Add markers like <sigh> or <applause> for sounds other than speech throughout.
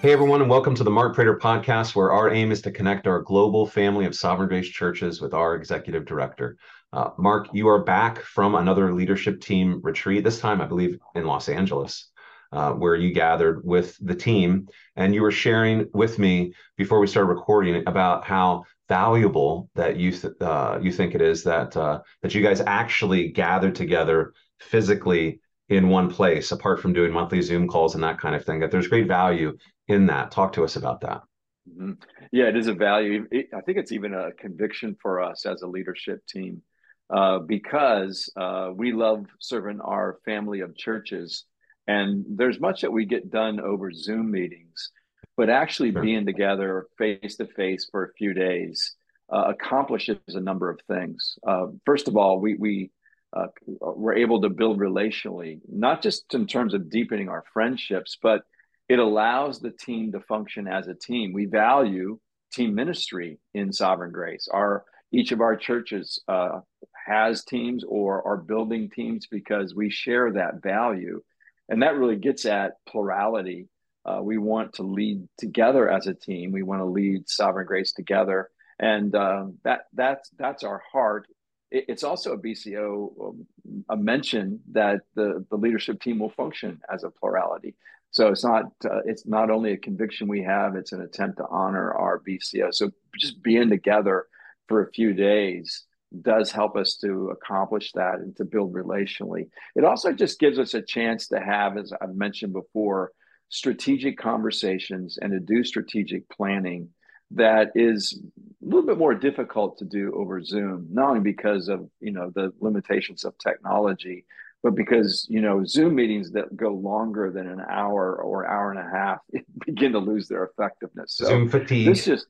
Hey, everyone, and welcome to the Mark Prater podcast, where our aim is to connect our global family of Sovereign Grace churches with our executive director. Uh, Mark, you are back from another leadership team retreat, this time, I believe, in Los Angeles, uh, where you gathered with the team. And you were sharing with me before we started recording about how valuable that you, th- uh, you think it is that, uh, that you guys actually gathered together physically in one place, apart from doing monthly Zoom calls and that kind of thing, that there's great value in that. Talk to us about that. Mm-hmm. Yeah, it is a value. It, I think it's even a conviction for us as a leadership team uh, because uh, we love serving our family of churches. And there's much that we get done over Zoom meetings, but actually sure. being together face to face for a few days uh, accomplishes a number of things. Uh, first of all, we, we uh, we're able to build relationally, not just in terms of deepening our friendships, but it allows the team to function as a team. We value team ministry in Sovereign Grace. Our each of our churches uh, has teams or are building teams because we share that value, and that really gets at plurality. Uh, we want to lead together as a team. We want to lead Sovereign Grace together, and uh, that that's that's our heart. It, it's also a BCO um, a mention that the the leadership team will function as a plurality. So it's not uh, it's not only a conviction we have; it's an attempt to honor our BCO. So just being together for a few days does help us to accomplish that and to build relationally. It also just gives us a chance to have, as I've mentioned before, strategic conversations and to do strategic planning that is a little bit more difficult to do over Zoom, not only because of you know the limitations of technology, but because you know zoom meetings that go longer than an hour or hour and a half <laughs> begin to lose their effectiveness. So zoom fatigue. this just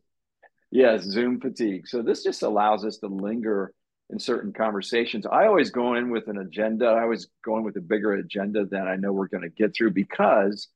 yeah zoom fatigue. So this just allows us to linger in certain conversations. I always go in with an agenda. I always go in with a bigger agenda than i know we're going to get through because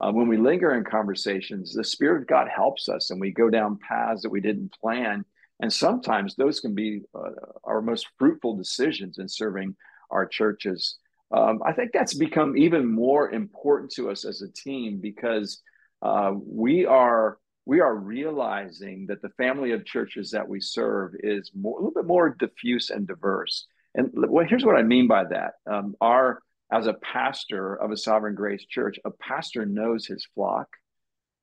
uh, when we linger in conversations the spirit of god helps us and we go down paths that we didn't plan. And sometimes those can be uh, our most fruitful decisions in serving our churches. Um, I think that's become even more important to us as a team because uh, we are we are realizing that the family of churches that we serve is more, a little bit more diffuse and diverse. And well, here's what I mean by that: um, our as a pastor of a Sovereign Grace Church, a pastor knows his flock,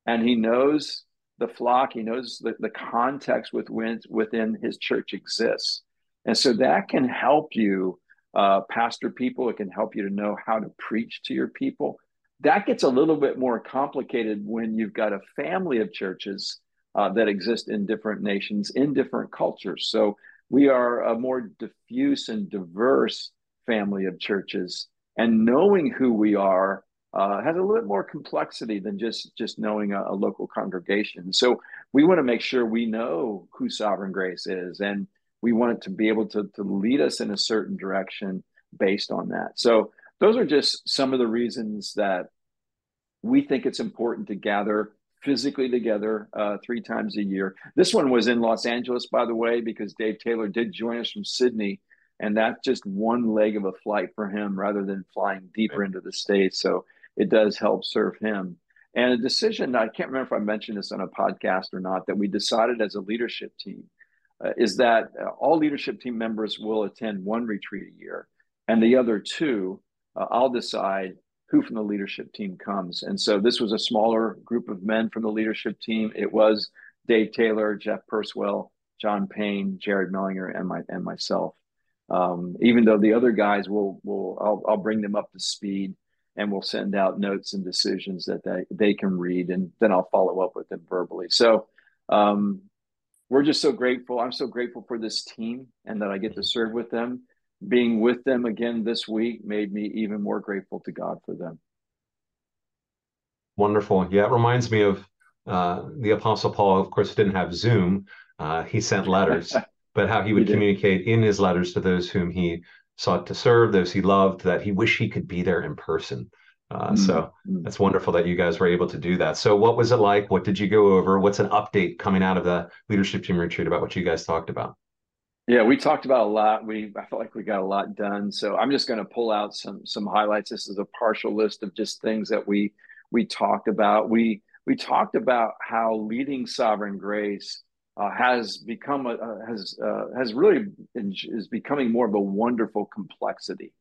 and he knows the flock. He knows the, the context within within his church exists, and so that can help you uh, pastor people. It can help you to know how to preach to your people. That gets a little bit more complicated when you've got a family of churches uh, that exist in different nations, in different cultures. So we are a more diffuse and diverse family of churches. And knowing who we are uh, has a little bit more complexity than just just knowing a, a local congregation. So we want to make sure we know who Sovereign Grace is and we want it to be able to, to lead us in a certain direction based on that. So those are just some of the reasons that we think it's important to gather physically together uh, three times a year. This one was in Los Angeles, by the way, because Dave Taylor did join us from Sydney, and that's just one leg of a flight for him rather than flying deeper into the states. So it does help serve him. And a decision I can't remember if I mentioned this on a podcast or not that we decided as a leadership team uh, is that uh, all leadership team members will attend one retreat a year, and the other two, uh, I'll decide who from the leadership team comes. And so this was a smaller group of men from the leadership team. It was Dave Taylor, Jeff Purswell, John Payne, Jared Mellinger, and my and myself. Um, even though the other guys will will I'll, I'll bring them up to speed and we'll send out notes and decisions that they, they can read and then I'll follow up with them verbally. So um, we're just so grateful. I'm so grateful for this team and that I get to serve with them. Being with them again this week made me even more grateful to God for them. Wonderful. Yeah, it reminds me of uh, the Apostle Paul. Of course, didn't have Zoom. Uh, he sent <laughs> letters, but how he would he communicate in his letters to those whom he sought to serve, those he loved, that he wished he could be there in person. Uh, mm-hmm. So mm. that's wonderful that you guys were able to do that. So, what was it like? What did you go over? What's an update coming out of the leadership team retreat about what you guys talked about? Yeah, we talked about a lot. We I felt like we got a lot done. So I'm just going to pull out some some highlights. This is a partial list of just things that we we talked about. We we talked about how leading sovereign grace uh, has become a, uh, has uh, has really is becoming more of a wonderful complexity,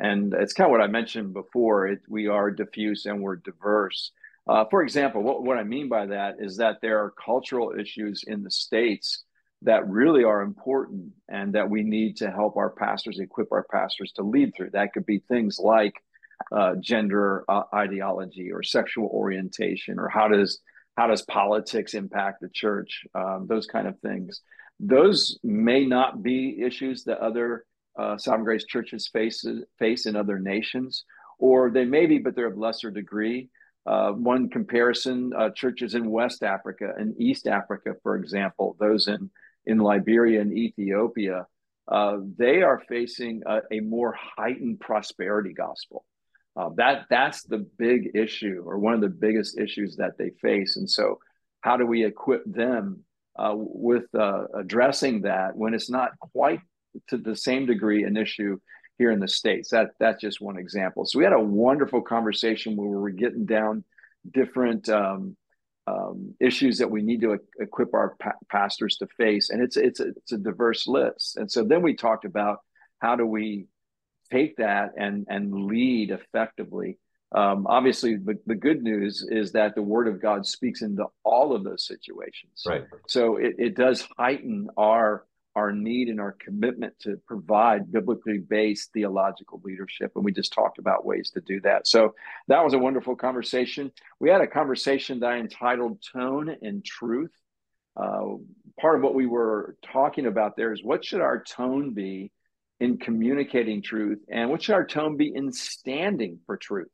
and it's kind of what I mentioned before. It, we are diffuse and we're diverse. Uh, for example, what, what I mean by that is that there are cultural issues in the states that really are important and that we need to help our pastors equip our pastors to lead through. That could be things like uh, gender uh, ideology or sexual orientation or how does how does politics impact the church um, those kind of things those may not be issues that other uh, sovereign grace churches face face in other nations or they may be but they're of lesser degree uh, one comparison uh, churches in west africa and east africa for example those in in liberia and ethiopia uh, they are facing a, a more heightened prosperity gospel uh, that that's the big issue, or one of the biggest issues that they face. And so, how do we equip them uh, with uh, addressing that when it's not quite to the same degree an issue here in the states? That that's just one example. So we had a wonderful conversation where we were getting down different um, um, issues that we need to equip our pa- pastors to face, and it's it's a, it's a diverse list. And so then we talked about how do we take that and and lead effectively. Um, obviously, the, the good news is that the Word of God speaks into all of those situations. Right. So it, it does heighten our our need and our commitment to provide biblically based theological leadership. And we just talked about ways to do that. So that was a wonderful conversation. We had a conversation that I entitled Tone and Truth. Uh, part of what we were talking about there is what should our tone be in communicating truth and what should our tone be in standing for truth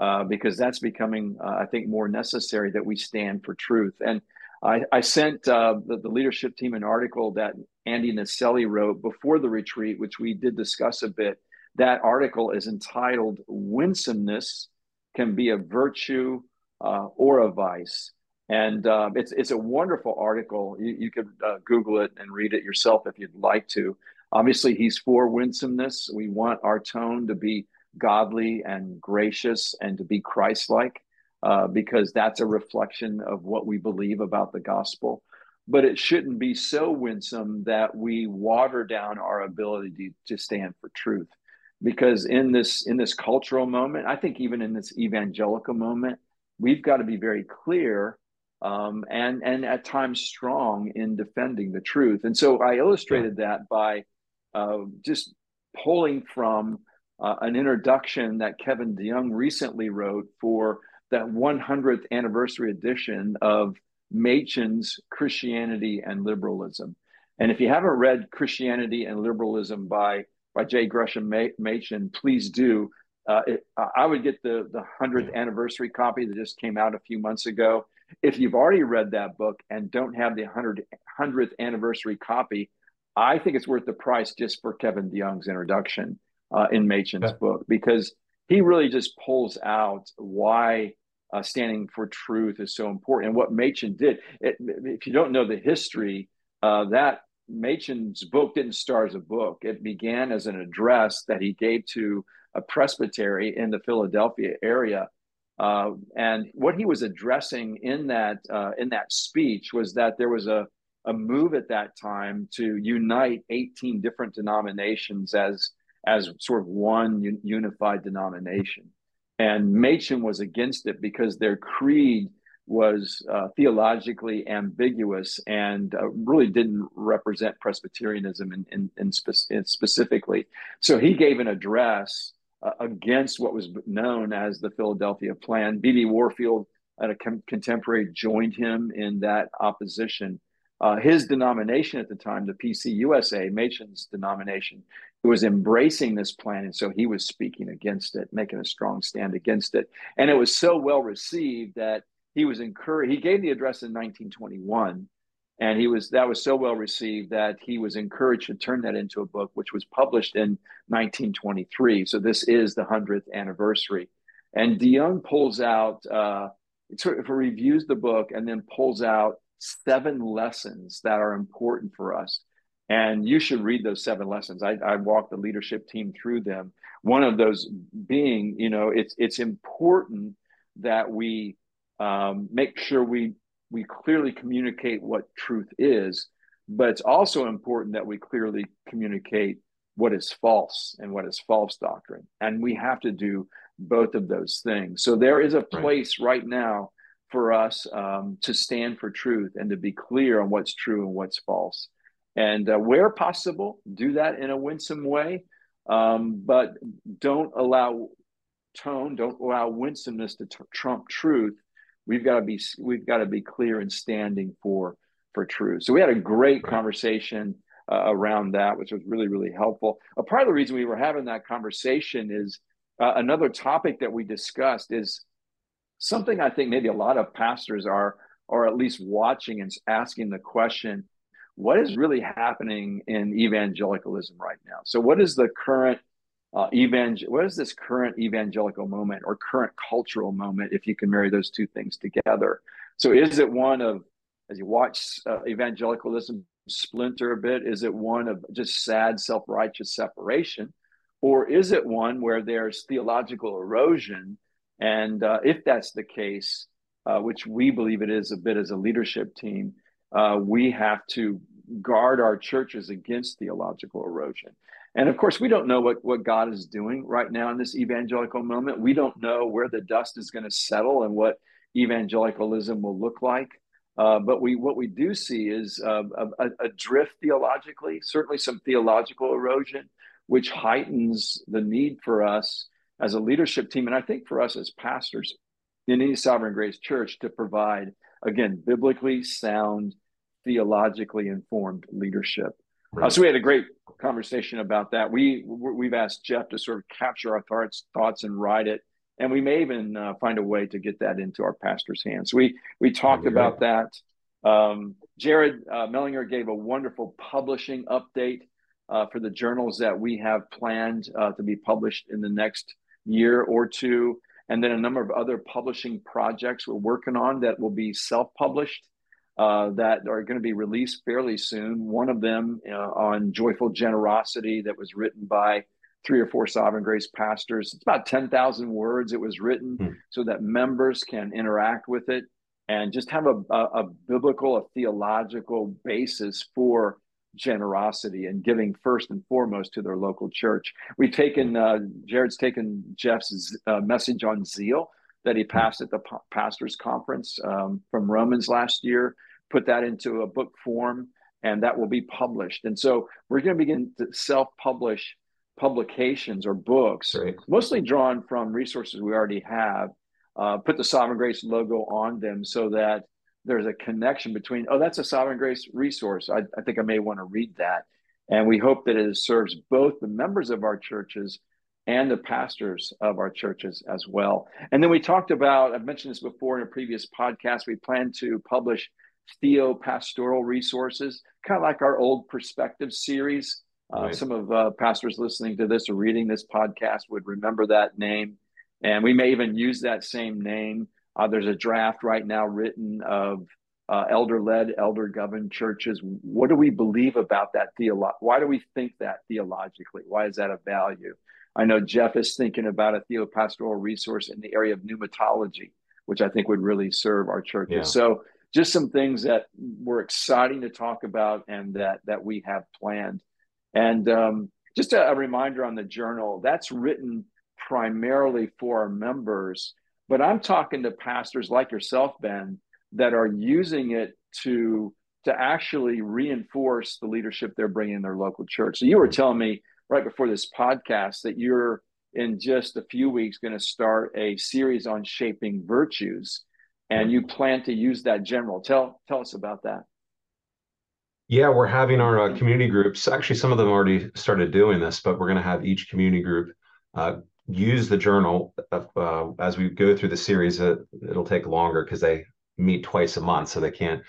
uh, because that's becoming uh, i think more necessary that we stand for truth and i, I sent uh, the, the, leadership team an article that andy naselli wrote before the retreat which we did discuss a bit that article is entitled winsomeness can be a virtue uh, or a vice and um, it's it's a wonderful article. You, you could uh, Google it and read it yourself if you'd like to. Obviously, he's for winsomeness. We want our tone to be godly and gracious and to be Christ like, uh, because that's a reflection of what we believe about the gospel. But it shouldn't be so winsome that we water down our ability to, to stand for truth. Because in this in this cultural moment, I think even in this evangelical moment, we've got to be very clear um, and and at times strong in defending the truth. And so I illustrated that by uh, just pulling from uh, an introduction that Kevin DeYoung recently wrote for that 100th anniversary edition of Machen's Christianity and Liberalism. And if you haven't read Christianity and Liberalism by by J. Gresham Machen, please do. Uh, it, I would get the the 100th anniversary copy that just came out a few months ago. If you've already read that book and don't have the 100, 100th anniversary copy, I think it's worth the price just for Kevin DeYoung's introduction uh, in Machen's yeah. book because he really just pulls out why uh, standing for truth is so important and what Machen did. It, if you don't know the history, uh, that Machen's book didn't start as a book. It began as an address that he gave to a presbytery in the Philadelphia area. Uh, and what he was addressing in that uh, in that speech was that there was a a move at that time to unite 18 different denominations as as sort of one un- unified denomination. And Machen was against it because their creed was uh, theologically ambiguous and uh, really didn't represent Presbyterianism in, in, in, spe- in specifically. So he gave an address uh, against what was known as the Philadelphia Plan. B.B. Warfield, a com- contemporary, joined him in that opposition. Uh, his denomination at the time, the PCUSA, Machen's denomination, was embracing this plan. And so he was speaking against it, making a strong stand against it. And it was so well received that he was encouraged. He gave the address in 1921. And he was that was so well received that he was encouraged to turn that into a book, which was published in 1923. So this is the 100th anniversary. And DeYoung pulls out, uh, sort of reviews the book and then pulls out seven lessons that are important for us. And you should read those seven lessons. I, I walk the leadership team through them. One of those being, you know, it's it's important that we um, make sure we we clearly communicate what truth is, but it's also important that we clearly communicate what is false and what is false doctrine. And we have to do both of those things. So there is a place right, right now for us um, to stand for truth and to be clear on what's true and what's false. And uh, where possible, do that in a winsome way, um, but don't allow tone, don't allow winsomeness to t- trump truth. We've got to be we've got to be clear and standing for for truth. So we had a great conversation uh, around that, which was really, really helpful. A part of the reason we were having that conversation is uh, another topic that we discussed is something I think maybe a lot of pastors are, or at least watching and asking the question, what is really happening in evangelicalism right now? So, what is the current uh, evangel- What is this current evangelical moment or current cultural moment, if you can marry those two things together? So, is it one of as you watch uh, evangelicalism splinter a bit? Is it one of just sad self righteous separation? Or is it one where there's theological erosion? And uh, if that's the case, uh, which we believe it is a bit as a leadership team, uh, we have to guard our churches against theological erosion. And of course, we don't know what, what God is doing right now in this evangelical moment. We don't know where the dust is going to settle and what evangelicalism will look like. Uh, but we what we do see is uh, a, a, drift theologically, certainly some theological erosion, which heightens the need for us as a leadership team, and I think for us as pastors in any sovereign grace church to provide again biblically sound, theologically informed leadership. Right. Uh, so we had a great conversation about that. We we've asked Jeff to sort of capture our thoughts thoughts and write it and we may even uh, find a way to get that into our pastor's hands. We we talked about that. Um, Jared uh, Mellinger gave a wonderful publishing update uh, for the journals that we have planned uh, to be published in the next year or two, and then a number of other publishing projects we're working on that will be self-published. Uh, that are going to be released fairly soon. One of them uh, on joyful generosity that was written by three or four sovereign grace pastors. It's about 10,000 words. It was written hmm. so that members can interact with it and just have a, a, a, biblical, a theological basis for generosity and giving first and foremost to their local church. We've taken, uh, Jared's taken Jeff's uh, message on zeal that he hmm. passed at the pastors conference um, from Romans last year, put that into a book form, and that will be published. And so we're going to begin to self publish publications or books, mostly drawn from resources we already have, uh, put the Sovereign Grace logo on them so that there's a connection between, oh, that's a Sovereign Grace resource. I, I think I may want to read that. And we hope that it serves both the members of our churches and the pastors of our churches as well. And then we talked about, I've mentioned this before in a previous podcast, we plan to publish Theo pastoral resources, kind of like our old perspective series uh, right. Some of uh, pastors listening to this or reading this podcast would remember that name. And we may even use that same name. Uh, there's a draft right now written of uh, elder led, elder governed churches. What do we believe about that theolo- Why do we think that theologically? Why is that a value? I know Jeff is thinking about a theopastoral resource in the area of pneumatology, which I think would really serve our churches. Yeah. So just some things that were exciting to talk about and that that we have planned. And um, just a, a reminder on the journal that's written primarily for our members, but I'm talking to pastors like yourself, Ben, that are using it to to actually reinforce the leadership they're bringing in their local church. So you were telling me right before this podcast that you're in just a few weeks going to start a series on shaping virtues, and you plan to use that general. Tell tell us about that. Yeah, we're having our uh, community groups. Actually, some of them already started doing this, but we're going to have each community group uh, use the journal uh, as we go through the series. It, it'll take longer because they meet twice a month, so they can't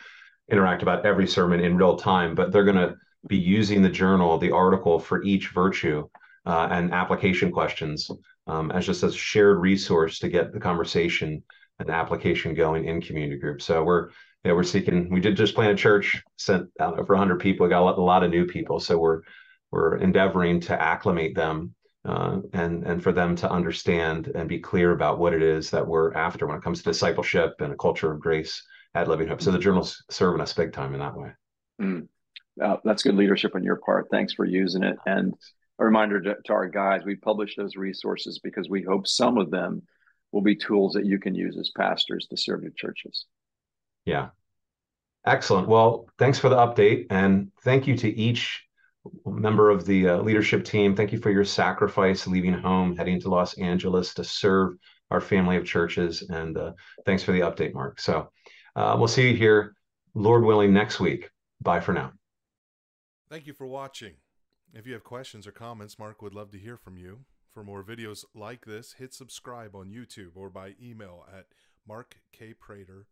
interact about every sermon in real time. But they're going to be using the journal, the article for each virtue, uh, and application questions um, as just a shared resource to get the conversation and application going in community groups. So we're we're seeking. We did just plant a church, sent out over 100 people. We got a lot of new people, so we're we're endeavoring to acclimate them uh, and and for them to understand and be clear about what it is that we're after when it comes to discipleship and a culture of grace at Living Hope. So the journal's serving us big time in that way. Mm. Uh, that's good leadership on your part. Thanks for using it. And a reminder to, to our guys, we publish those resources because we hope some of them will be tools that you can use as pastors to serve your churches. Yeah. Excellent. Well, thanks for the update. And thank you to each member of the uh, leadership team. Thank you for your sacrifice, leaving home, heading to Los Angeles to serve our family of churches. And uh, thanks for the update, Mark. So uh, we'll see you here, Lord willing, next week. Bye for now. Thank you for watching. If you have questions or comments, Mark would love to hear from you. For more videos like this, hit subscribe on YouTube or by email at markkprater.com.